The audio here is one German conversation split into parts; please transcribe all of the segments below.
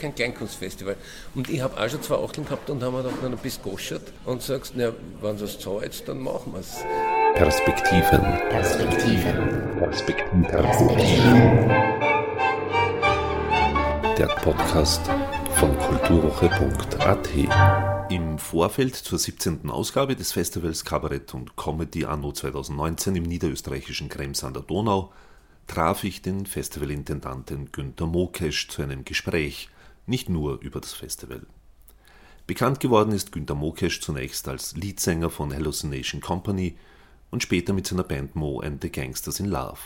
kein Kleinkunstfestival. Und ich habe auch schon zwei Achteln gehabt und haben mir doch noch ein bisschen goschert und sagst, na, wenn du es zahlst, dann machen wir es. Perspektiven. Perspektiven. Perspektiven. Perspektiven. Der Podcast von kulturwoche.at. Im Vorfeld zur 17. Ausgabe des Festivals Kabarett und Comedy Anno 2019 im niederösterreichischen Krems an der Donau traf ich den Festivalintendanten Günter Mokesch zu einem Gespräch, nicht nur über das Festival. Bekannt geworden ist Günter Mokesch zunächst als Leadsänger von Hallucination Company und später mit seiner Band Mo and the Gangsters in Love.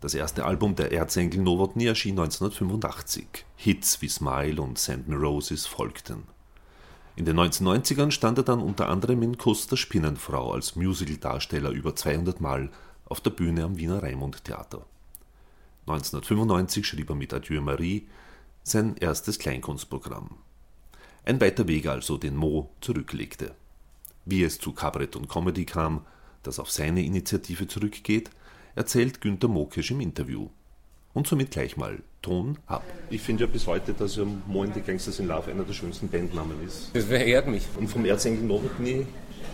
Das erste Album der Erzengel Novotny erschien 1985. Hits wie Smile und Send Me Roses folgten. In den 1990ern stand er dann unter anderem in Kuss der Spinnenfrau als Musicaldarsteller über 200 Mal auf der Bühne am Wiener Raimund Theater. 1995 schrieb er mit Adieu Marie sein erstes Kleinkunstprogramm. Ein weiter Weg also, den Mo zurücklegte. Wie es zu Kabarett und Comedy kam, das auf seine Initiative zurückgeht, erzählt Günter Mokisch im Interview. Und somit gleich mal Ton ab. Ich finde ja bis heute, dass ja Mo the Gangsters in Love einer der schönsten Bandnamen ist. Das verehrt mich. Und vom Erzengel Novotny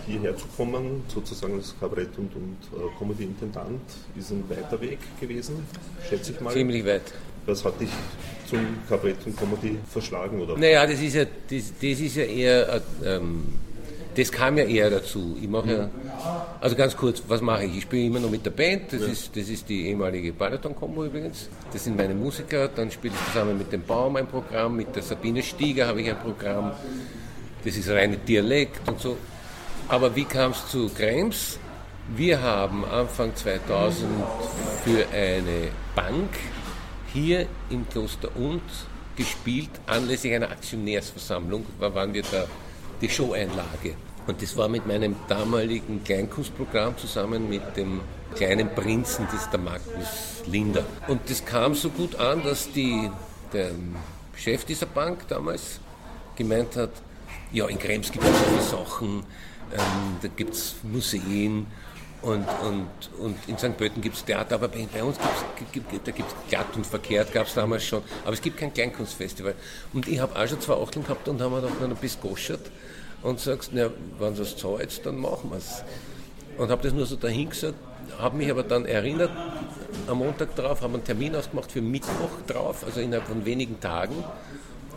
hierher zu kommen, sozusagen als Kabarett- und, und äh, Comedy-Intendant, ist ein weiter Weg gewesen, schätze ich mal. Ziemlich weit. Was hat dich zum Kabarett und Comedy verschlagen? Oder? Naja, das ist ja, das, das ist ja eher, äh, ähm, das kam ja eher dazu. Ich mache ja, also ganz kurz, was mache ich? Ich spiele immer noch mit der Band, das, Ja. ist, das ist die ehemalige Balaton-Kombo übrigens. Das sind meine Musiker, dann spiele ich zusammen mit dem Baum ein Programm, mit der Sabine Stieger habe ich ein Programm, das ist reine Dialekt und so. Aber wie kam es zu Krems? Wir haben Anfang 2000 für eine Bank hier im Kloster Und gespielt, anlässlich einer Aktionärsversammlung, waren wir da die Showeinlage. Und das war mit meinem damaligen Kleinkunstprogramm zusammen mit dem kleinen Prinzen, das ist der Magnus Linder. Und das kam so gut an, dass die, der Chef dieser Bank damals gemeint hat, ja, in Krems gibt es so viele Sachen, ähm, da gibt es Museen und, und, und in St. Pölten gibt es Theater, aber bei, bei uns gibt's, gibt, da gibt es glatt und verkehrt, gab es damals schon, aber es gibt kein Kleinkunstfestival. Und ich habe auch schon zwei Achteln gehabt und haben mir doch noch ein bisschen goschert und sagst, na, wenn du es zahlst, dann machen wir es. Und habe das nur so dahin gesagt, habe mich aber dann erinnert, am Montag drauf, haben einen Termin ausgemacht für Mittwoch drauf, also innerhalb von wenigen Tagen.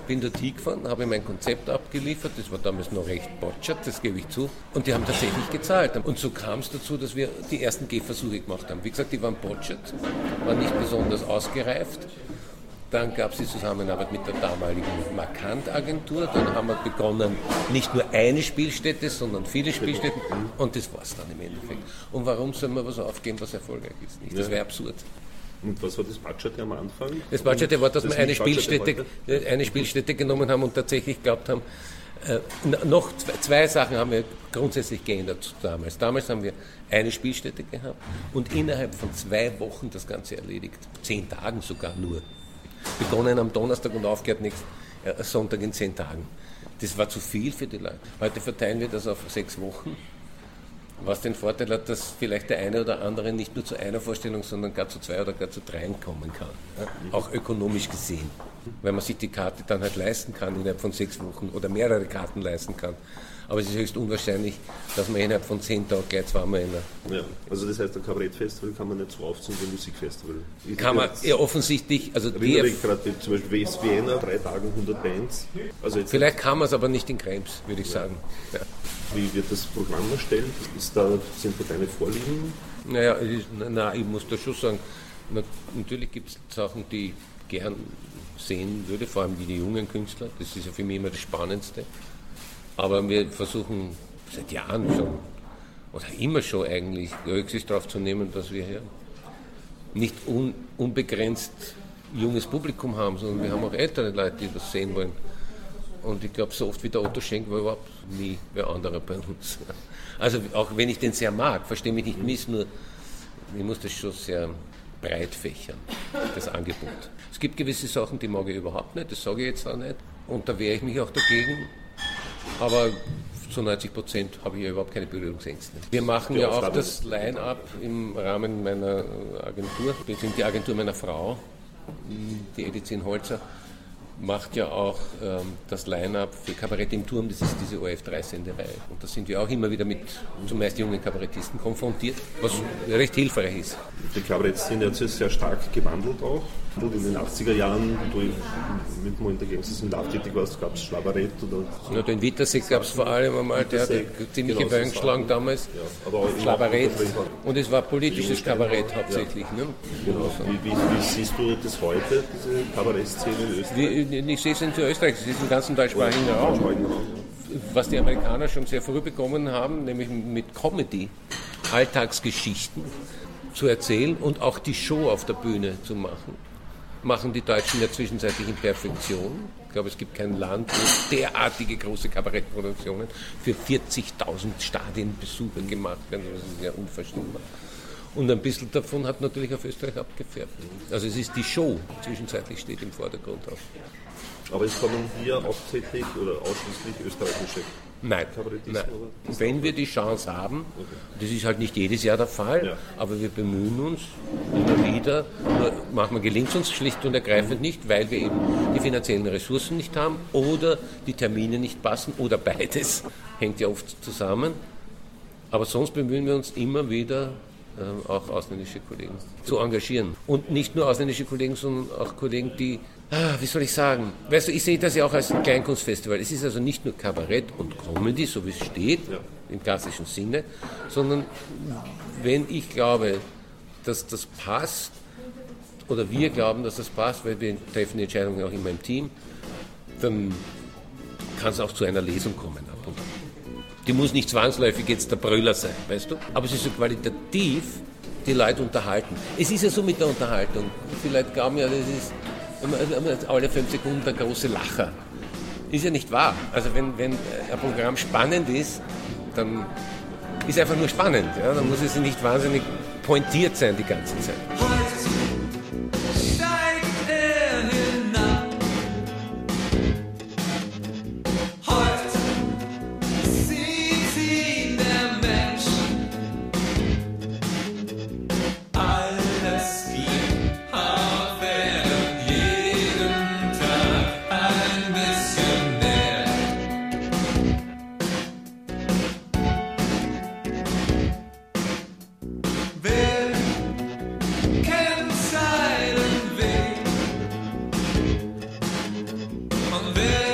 Bin dort hingefahren, habe mein Konzept abgeliefert, das war damals noch recht botschert, das gebe ich zu. Und die haben tatsächlich gezahlt. Und so kam es dazu, dass wir die ersten Gehversuche gemacht haben. Wie gesagt, die waren botschert, waren nicht besonders ausgereift. Dann gab es die Zusammenarbeit mit der damaligen Markant-Agentur. Dann haben wir begonnen, nicht nur eine Spielstätte, sondern viele Spielstätten. Und das war es dann im Endeffekt. Und warum soll man was aufgeben, was erfolgreich ist? Nicht? Das wäre absurd. Und was war das Budget am Anfang? Das Budget war, dass Das wir eine Spielstätte, heute? eine Spielstätte genommen haben und tatsächlich geglaubt haben, äh, noch zwei, zwei Sachen haben wir grundsätzlich geändert damals. Damals haben wir eine Spielstätte gehabt und innerhalb von zwei Wochen das Ganze erledigt. Zehn Tagen sogar nur. Begonnen am Donnerstag und aufgehört nächsten äh, Sonntag in zehn Tagen. Das war zu viel für die Leute. Heute verteilen wir das auf sechs Wochen. Was den Vorteil hat, dass vielleicht der eine oder andere nicht nur zu einer Vorstellung, sondern gar zu zwei oder gar zu dreien kommen kann. Auch ökonomisch gesehen. Weil man sich die Karte dann halt leisten kann innerhalb von sechs Wochen oder mehrere Karten leisten kann. Aber es ist höchst unwahrscheinlich, dass man innerhalb von zehn Tagen gleich zweimal in der Ja, also das heißt, ein Kabarettfestival kann man nicht so aufziehen wie ein Musikfestival. Ich kann man ja offensichtlich, also die, ich gerade zum Beispiel West Vienna, drei Tagen 100 Bands. Also jetzt vielleicht kann man es aber nicht in Krems, würde ich sagen. Ja. Wie wird das Programm erstellt? Ist da, sind da deine Vorlieben? Naja, ist, na, ich muss da schon sagen, na, natürlich gibt es Sachen, die ich gern sehen würde, vor allem wie die jungen Künstler. Das ist ja für mich immer das Spannendste. Aber wir versuchen seit Jahren schon, oder immer schon eigentlich, Rücksicht darauf zu nehmen, dass wir hier nicht un, unbegrenzt junges Publikum haben, sondern wir haben auch ältere Leute, die das sehen wollen. Und ich glaube, so oft wie der Otto Schenk war überhaupt nie wer anderer bei uns. Also auch wenn ich den sehr mag, verstehe mich nicht miss, nur ich muss das schon sehr breit fächern, das Angebot. Es gibt gewisse Sachen, die mag ich überhaupt nicht, das sage ich jetzt auch nicht. Und da wehre ich mich auch dagegen. Aber zu 90 Prozent habe ich ja überhaupt keine Berührungsängste. Wir machen ja auch das Line-up im Rahmen meiner Agentur, beziehungsweise die Agentur meiner Frau, die Edizin Holzer. macht ja auch ähm, das Line-up für Kabarett im Turm, das ist diese ORF3-Senderei. Und da sind wir auch immer wieder mit zumeist jungen Kabarettisten konfrontiert, was recht hilfreich ist. Die Kabarettszene hat sich sehr stark gewandelt auch. In den 80er Jahren, wo ich mit dem Intergenesis in Love tätig warst, gab es Schlabarett oder Ja, den Wittersee gab es vor allem einmal, der hat ziemliche genau, Wellen so geschlagen damals. Ja, aber Schlabarett. Und es war politisches Kabarett hauptsächlich. Ne? Genau. Wie, wie, wie siehst du das heute, diese Kabarettszene in Österreich? Wie, ich sehe es in Österreich, es ist im ganzen. Deutschsprachigen Raum, was die Amerikaner schon sehr früh bekommen haben, nämlich mit Comedy, Alltagsgeschichten zu erzählen und auch die Show auf der Bühne zu machen, machen die Deutschen ja zwischenzeitlich in Perfektion. Ich glaube, es gibt kein Land, wo derartige große Kabarettproduktionen für 40.000 Stadienbesucher gemacht werden. Das ist ja unvorstellbar. Und ein bisschen davon hat natürlich auf Österreich abgefärbt. Also es ist die Show, zwischenzeitlich steht im Vordergrund auch. Aber es kommen hier hauptsächlich oder ausschließlich österreichische Nein, nein. Wenn wir die Chance haben, das ist halt nicht jedes Jahr der Fall, Ja. aber wir bemühen uns immer wieder, nur manchmal gelingt es uns schlicht und ergreifend nicht, weil wir eben die finanziellen Ressourcen nicht haben oder die Termine nicht passen oder beides, hängt ja oft zusammen. Aber sonst bemühen wir uns immer wieder, auch ausländische Kollegen zu engagieren. Und nicht nur ausländische Kollegen, sondern auch Kollegen, die, ah, wie soll ich sagen, weißt du, ich sehe das ja auch als ein Kleinkunstfestival. Es ist also nicht nur Kabarett und Comedy, so wie es steht, im klassischen Sinne, sondern wenn ich glaube, dass das passt, oder wir glauben, dass das passt, weil wir treffen die Entscheidungen auch immer im Team, dann kann es auch zu einer Lesung kommen. Die muss nicht zwangsläufig jetzt der Brüller sein, weißt du? Aber es ist so qualitativ die Leute unterhalten. Es ist ja so mit der Unterhaltung. Viele Leute glauben ja, das ist alle fünf Sekunden der große Lacher. Ist ja nicht wahr. Also wenn, wenn ein Programm spannend ist, dann ist einfach nur spannend. Ja? Dann muss es nicht wahnsinnig pointiert sein die ganze Zeit. Und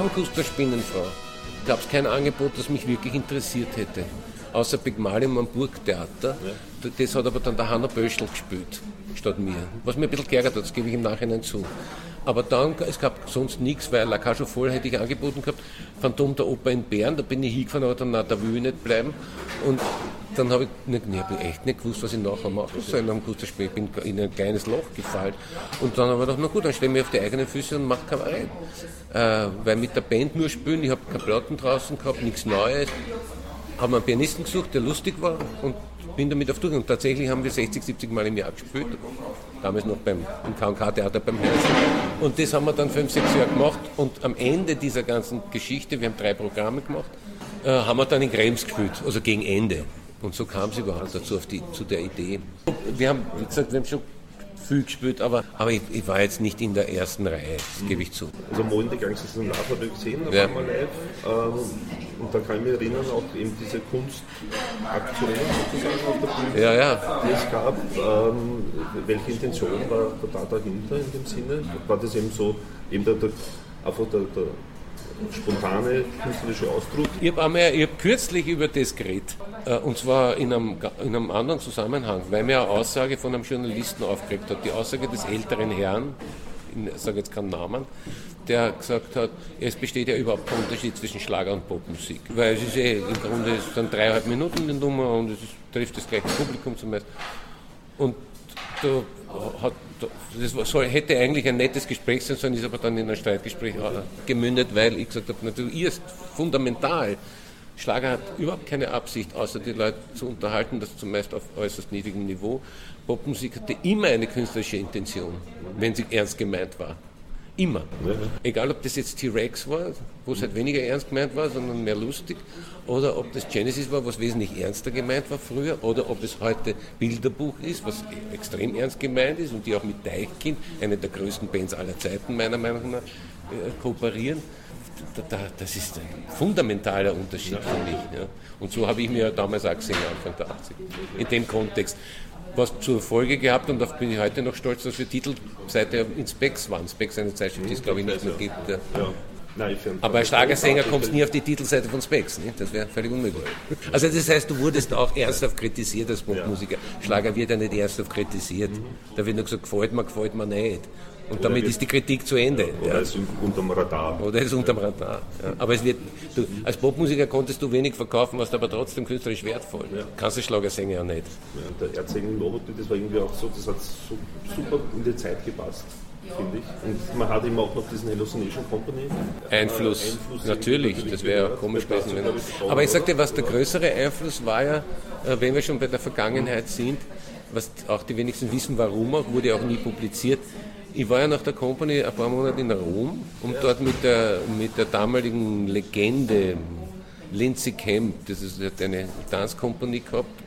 90 nach dem Kuss der Spinnenfrau gab es kein Angebot, das mich wirklich interessiert hätte. Außer Pygmalion am Burgtheater. Das hat aber dann der Hanno Böschel gespielt, statt mir. Was mir ein bisschen geärgert hat, das gebe ich im Nachhinein zu. Aber dann, es gab sonst nichts, weil La Cage Folles hätte ich angeboten gehabt, Phantom der Oper in Bern, da bin ich hingefahren, aber dann, na, da will ich nicht bleiben. Und dann habe ich, nicht, ich hab echt nicht gewusst, was ich nachher machen soll. Dann gewusst, ich bin in ein kleines Loch gefallen. Und dann habe ich gedacht, na gut, dann stelle ich mich auf die eigenen Füße und mache Kabarett. Äh, weil mit der Band nur spielen, ich habe keine Platten draußen gehabt, nichts Neues. Haben einen Pianisten gesucht, der lustig war und bin damit auf Tour. Und tatsächlich haben wir 60, 70 Mal im Jahr gespielt. Damals noch beim, im K&K-Theater beim Herzen. Und das haben wir dann fünf, sechs Jahre gemacht. Und am Ende dieser ganzen Geschichte, wir haben drei Programme gemacht, äh, haben wir dann in Krems gespielt, also gegen Ende. Und so kam es überhaupt dazu, auf die, zu der Idee. Wir haben, wie gesagt, wir haben schon viel gespielt, aber, aber ich, ich war jetzt nicht in der ersten Reihe, das gebe ich zu. Also Mo in die Gangsters Live habe ich gesehen, da Ja. waren wir live. Ähm, und da kann ich mich erinnern, auch eben diese Kunstaktion sozusagen auf der Bühne, Ja, ja. die es gab. Ähm, welche Intention war da dahinter in dem Sinne? War das eben so, eben der, der, einfach der, der spontane künstlerische Ausdruck? Ich habe hab kürzlich über das geredet, äh, und zwar in einem, in einem anderen Zusammenhang, weil mir eine Aussage von einem Journalisten aufgeregt hat, die Aussage des älteren Herrn, ich sage jetzt keinen Namen, der gesagt hat, es besteht ja überhaupt kein Unterschied zwischen Schlager und Popmusik, weil es ist eh, im Grunde es sind dreieinhalb Minuten die Nummer und es ist, trifft das gleiche Publikum zumeist. Und da hat, da- das war, hätte eigentlich ein nettes Gespräch sein sollen, ist aber dann in ein Streitgespräch äh, gemündet, weil ich gesagt habe, natürlich, ihr ist fundamental. Schlager hat überhaupt keine Absicht, außer die Leute zu unterhalten, das zumeist auf äußerst niedrigem Niveau. Popmusik hatte immer eine künstlerische Intention, wenn sie ernst gemeint war. Immer. Egal, ob das jetzt T-Rex war, wo es halt weniger ernst gemeint war, sondern mehr lustig, oder ob das Genesis war, was wesentlich ernster gemeint war früher, oder ob es heute Bilderbuch ist, was extrem ernst gemeint ist und die auch mit Deichkind, eine der größten Bands aller Zeiten meiner Meinung nach, äh, kooperieren. Da, da, das ist ein fundamentaler Unterschied für mich. Ja. Und so habe ich mir damals auch gesehen, Anfang der 80 in dem Kontext was zur Folge gehabt und darauf bin ich heute noch stolz, dass wir Titelseite in Specs waren. Specs eine Zeitschrift, die es glaube ich nicht mehr gibt. Ja. Nein, Aber als Schlagersänger kommst du nie auf die Titelseite von Specs, nicht? das wäre völlig unmöglich. Also das heißt, du wurdest auch ernsthaft kritisiert als Popmusiker. Schlager wird ja nicht ernsthaft kritisiert. Da wird nur gesagt, gefällt mir, gefällt mir nicht. Und damit ist die Kritik zu Ende. Oder Ja. ist unterm Radar. Oder ist unterm Radar. Ja. Aber es wird, du, als Popmusiker konntest du wenig verkaufen, warst aber trotzdem künstlerisch wertvoll. Kannst du Schlagersänger ja nicht. Ja, der Erzengel Nobody, das war irgendwie auch so, das hat so super in die Zeit gepasst, finde ich. Und man hat eben auch noch diesen Hallucination Company. Einfluss, äh, Einfluss natürlich, das wäre ja komisch gewesen. Wenn, aber ich auch- sag dir, was der größere Einfluss war ja, äh, wenn wir schon bei der Vergangenheit sind, was auch die wenigsten wissen, warum auch, wurde auch nie publiziert. Ich war ja nach der Company ein paar Monate in Rom, um dort mit der, mit der damaligen Legende Lindsay Kemp, das ist, hat eine Tanzkompanie gehabt,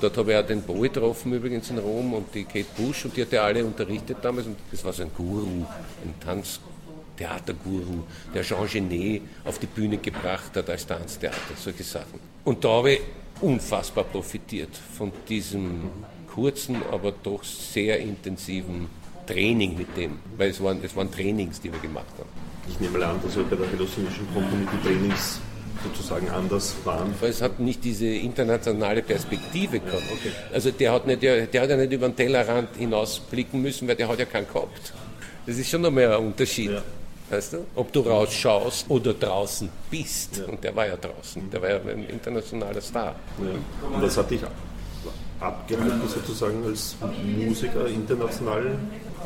Dort habe ich auch den Bowie getroffen übrigens in Rom und die Kate Bush und die hat ja alle unterrichtet damals und das war so ein Guru, ein Tanztheaterguru, der Jean Genet auf die Bühne gebracht hat als Tanztheater, solche Sachen. Und da habe ich unfassbar profitiert von diesem kurzen, aber doch sehr intensiven Training mit dem, weil es waren, es waren Trainings, die wir gemacht haben. Ich nehme mal an, dass wir bei der Hallucination Company die Trainings sozusagen anders waren. weil es hat nicht diese internationale Perspektive gehabt. Also der hat, nicht, der, der hat ja nicht über den Tellerrand hinausblicken müssen, weil der hat ja keinen gehabt. Das ist schon nochmal ein Unterschied. Ja. Weißt du? Ob du rausschaust oder draußen bist. Und der war ja draußen. Der war ja ein internationaler Star. Ja. Und das hat dich abgehalten, sozusagen als Musiker international,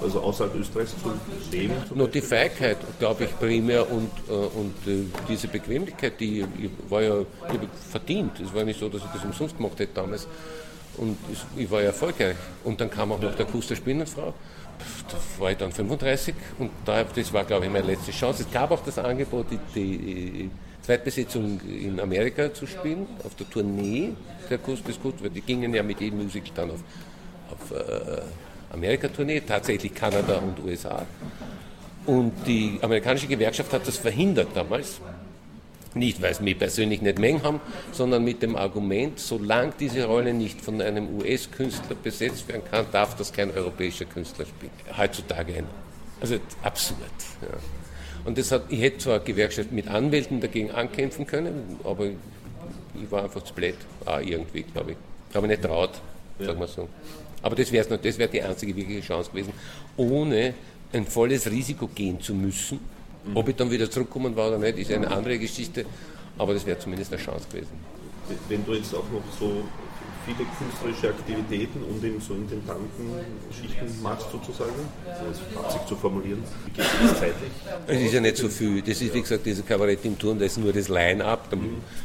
also außerhalb Österreichs zu leben? Nur die Feigheit, glaube ich, primär und, äh, und äh, diese Bequemlichkeit, die ich war ja ich verdient. Es war nicht so, dass ich das umsonst gemacht hätte damals. Und ich war ja erfolgreich. Und dann kam auch noch der Kuss der Spinnenfrau. Da war ich dann 35 und da, das war, glaube ich, meine letzte Chance. Es gab auch das Angebot, die, die Zweitbesetzung in Amerika zu spielen, auf der Tournee der Kuss des Kuss, weil die gingen ja mit jedem Musical dann auf, auf äh, Amerika-Tournee, tatsächlich Kanada und USA. Und die amerikanische Gewerkschaft hat das verhindert damals. Nicht, weil sie mich persönlich nicht mengen haben, sondern mit dem Argument, solange diese Rolle nicht von einem US-Künstler besetzt werden kann, darf das kein europäischer Künstler spielen. Heutzutage ein. Also absurd. Ja. Und das hat, ich hätte zwar Gewerkschaft mit Anwälten dagegen ankämpfen können, aber ich war einfach zu blöd, auch irgendwie, glaube ich. Habe nicht traut, sagen wir so. Aber das wäre das wär die einzige wirkliche Chance gewesen, ohne ein volles Risiko gehen zu müssen. Ob ich dann wieder zurückkommen war oder nicht, ist eine andere Geschichte, aber das wäre zumindest eine Chance gewesen. Wenn du jetzt auch noch so viele künstlerische Aktivitäten und in so intendanten Schichten machst sozusagen, also hat sich zu formulieren, wie geht das zeitlich? Es ist ja nicht so viel. Das ist, wie gesagt, dieser Kabarett im Turm, da ist nur das Line-up, da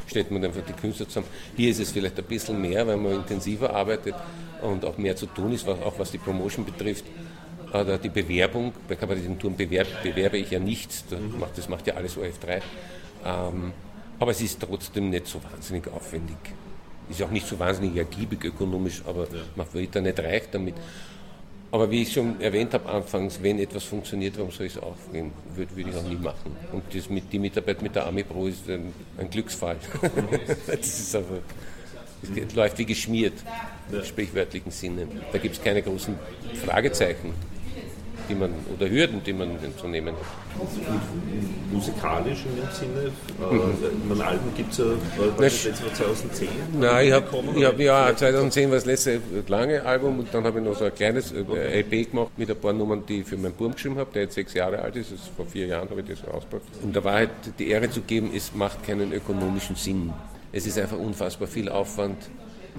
stellt man einfach die Künstler zusammen. Hier ist es vielleicht ein bisschen mehr, weil man intensiver arbeitet und auch mehr zu tun ist, auch was die Promotion betrifft. Oder die Bewerbung, bei Kabarett im Turm bewerbe, bewerbe ich ja nichts, das macht, das macht ja alles OF3. Ähm, aber es ist trotzdem nicht so wahnsinnig aufwendig. Ist auch nicht so wahnsinnig ergiebig ökonomisch, aber man wird da nicht reich damit. Aber wie ich schon erwähnt habe anfangs, wenn etwas funktioniert, warum soll ich es aufgeben? Würde, würde ich auch nie machen. Und das mit, die Mitarbeit mit der Army Pro ist ein, ein Glücksfall. das ist aber, es läuft wie geschmiert, im sprichwörtlichen Sinne. Da gibt es keine großen Fragezeichen die man, oder Hürden, die man zu nehmen hat. Musikalisch in dem Sinne, äh, mein Alben gibt es ja, das Na, letzte Mal 2010? Nein, ich habe hab, ja 2010 war das letzte lange Album und dann habe ich noch so ein kleines äh, LP gemacht mit ein paar Nummern, die ich für meinen Buben geschrieben habe, der jetzt sechs Jahre alt ist. Ist vor vier Jahren habe ich das rausgebracht. Um der Wahrheit die Ehre zu geben, es macht keinen ökonomischen Sinn. Es ist einfach unfassbar viel Aufwand,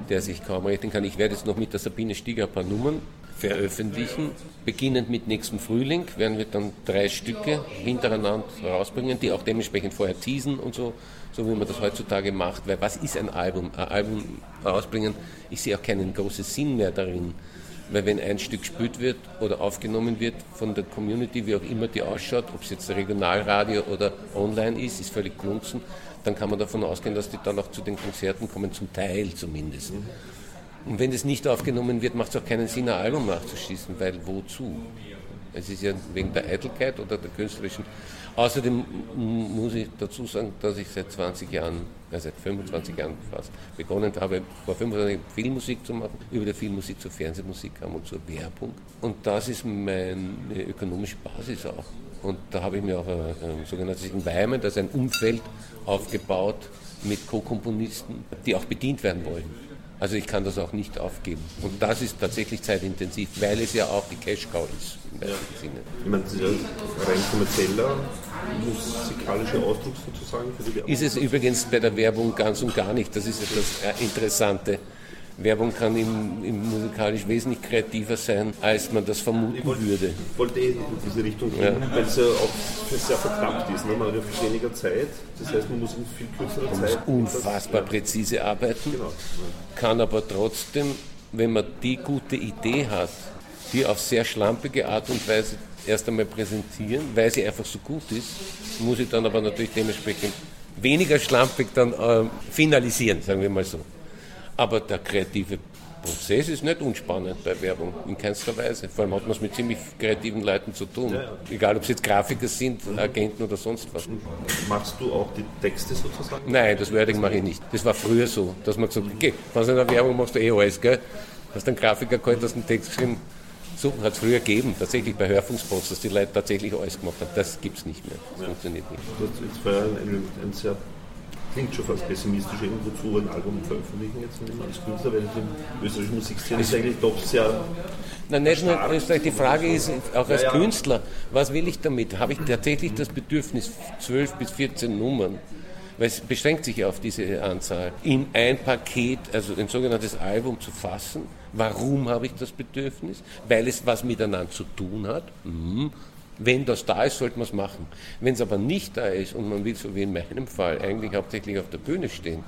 der sich kaum rechnen kann. Ich werde jetzt noch mit der Sabine Stieger ein paar Nummern veröffentlichen. Beginnend mit nächsten Frühling werden wir dann drei Stücke hintereinander rausbringen, die auch dementsprechend vorher teasen und so, so wie man das heutzutage macht. Weil was ist ein Album? Ein Album rausbringen, ich sehe auch keinen großen Sinn mehr darin. Weil wenn ein Stück gespielt wird oder aufgenommen wird von der Community, wie auch immer die ausschaut, ob es jetzt Regionalradio oder online ist, ist völlig klunzen, dann kann man davon ausgehen, dass die dann auch zu den Konzerten kommen, zum Teil zumindest. Und wenn das nicht aufgenommen wird, macht es auch keinen Sinn, ein Album nachzuschießen, weil wozu? Es ist ja wegen der Eitelkeit oder der künstlerischen. Außerdem muss ich dazu sagen, dass ich seit 20 Jahren, ja, seit 25 Jahren fast, begonnen habe, vor 25 Jahren Filmmusik zu machen, über der Filmmusik zur Fernsehmusik kam und zur Werbung. Und das ist meine ökonomische Basis auch. Und da habe ich mir auch ein, ein sogenanntes Environment, also ein Umfeld aufgebaut mit Co-Komponisten, die auch bedient werden wollen. Also ich kann das auch nicht aufgeben. Und das ist tatsächlich zeitintensiv, weil es ja auch die Cash-Cow ist im weitesten Sinne. Ich meine, das ist ja rein kommerzieller musikalischer Ausdruck sozusagen für die Werbung. Ist es übrigens bei der Werbung ganz und gar nicht. Das ist ja das Interessante. Werbung kann im, im musikalisch wesentlich kreativer sein, als man das vermuten würde. Ich wollte eh in diese Richtung gehen, weil es ja auch sehr verknappt ist. Ne? Man hat ja viel weniger Zeit, das heißt, man muss in viel kürzerer Zeit. Unfassbar präzise arbeiten, Genau. kann aber trotzdem, wenn man die gute Idee hat, die auf sehr schlampige Art und Weise erst einmal präsentieren, weil sie einfach so gut ist, muss ich dann aber natürlich dementsprechend weniger schlampig dann ähm, finalisieren, sagen wir mal so. Aber der kreative Prozess ist nicht unspannend bei Werbung, in keinster Weise. Vor allem hat man es mit ziemlich kreativen Leuten zu tun. Egal, ob es jetzt Grafiker sind, Agenten oder sonst was. Machst du auch die Texte sozusagen? Nein, das Wording mache ich nicht. Das war früher so, dass man gesagt hat, okay, wenn du in der Werbung machst du eh alles, gell? Hast einen Grafiker geholt, hast einen Text geschrieben. So hat es früher gegeben, tatsächlich bei Hörfunkspots, dass die Leute tatsächlich alles gemacht haben. Das gibt es nicht mehr. Das funktioniert nicht. Du hast jetzt vorher ein, ein sehr, klingt schon fast pessimistisch irgendwo zu, ein Album veröffentlichen jetzt nicht mehr als Künstler, weil die österreichische Musikszene ist eigentlich doch sehr Nein, nicht nur in Österreich. Die Frage ist, auch als Künstler, was will ich damit? Habe ich tatsächlich das Bedürfnis, 12 bis 14 Nummern, weil es beschränkt sich ja auf diese Anzahl, in ein Paket, also ein sogenanntes Album zu fassen? Warum habe ich das Bedürfnis? Weil es was miteinander zu tun hat. Mhm. Wenn das da ist, sollte man es machen. Wenn es aber nicht da ist und man will, so wie in meinem Fall, eigentlich hauptsächlich auf der Bühne stehen,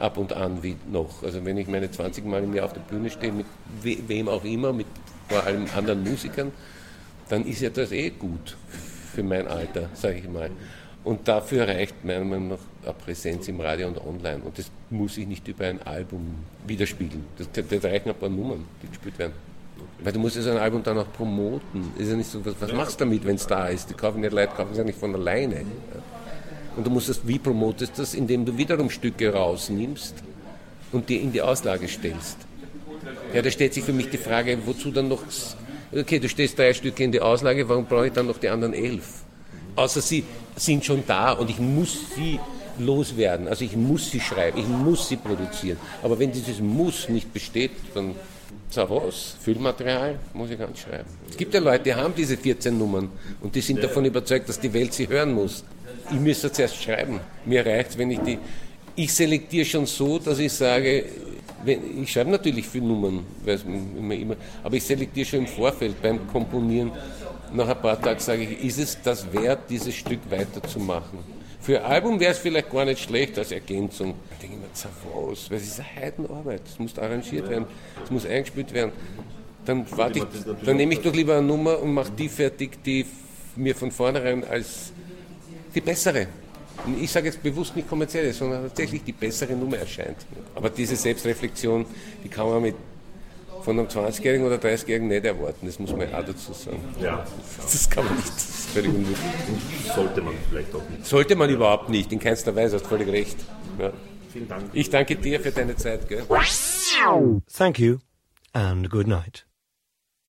ab und an wie noch. Also wenn ich meine 20 Mal im Jahr auf der Bühne stehe, mit we wem auch immer, mit vor allem anderen Musikern, dann ist ja das eh gut für mein Alter, sage ich mal. Und dafür reicht meiner Meinung nach eine Präsenz im Radio und online. Und das muss ich nicht über ein Album widerspiegeln. Das, das reichen ein paar Nummern, die gespielt werden. Weil du musst ja so ein Album dann auch promoten. Ist ja nicht so, was, was machst du damit, wenn es da ist? Die kaufen nicht Leute, kaufen es ja nicht von alleine. Ja. Und du musst das, wie promotest das? Indem du wiederum Stücke rausnimmst und die in die Auslage stellst. Ja, da stellt sich für mich die Frage, wozu dann noch, okay, du stellst drei Stücke in die Auslage, warum brauche ich dann noch die anderen elf? Außer sie sind schon da und ich muss sie loswerden. Also ich muss sie schreiben, ich muss sie produzieren. Aber wenn dieses Muss nicht besteht, dann Was, Füllmaterial, muss ich ganz schreiben. Es gibt ja Leute, die haben diese 14 Nummern und die sind davon überzeugt, dass die Welt sie hören muss. Ich müsste zuerst schreiben. Mir reicht wenn ich die. Ich selektiere schon so, dass ich sage, wenn, ich schreibe natürlich viele Nummern, immer, immer, aber ich selektiere schon im Vorfeld beim Komponieren. Nach ein paar Tagen sage ich, ist es das wert, dieses Stück weiterzumachen? Für ein Album wäre es vielleicht gar nicht schlecht als Ergänzung. Da denke ich mir, "Za was, weil es ist eine Heidenarbeit. Es muss arrangiert werden, es muss eingespielt werden. Dann, ich, dann nehme ich doch lieber eine Nummer und mache die fertig, die mir von vornherein als die bessere. Und ich sage jetzt bewusst nicht kommerzielle, sondern tatsächlich die bessere Nummer erscheint. Aber diese Selbstreflexion, die kann man mit von einem 20-Jährigen oder 30-Jährigen nicht erwarten, das muss man auch dazu sagen. Ja, Das kann man nicht, unmöglich. sollte man vielleicht auch nicht. Sollte man überhaupt nicht, in keinster Weise, hast völlig recht. Ja. Vielen Dank. Ich danke dir für deine Zeit. Gell? Thank you and good night.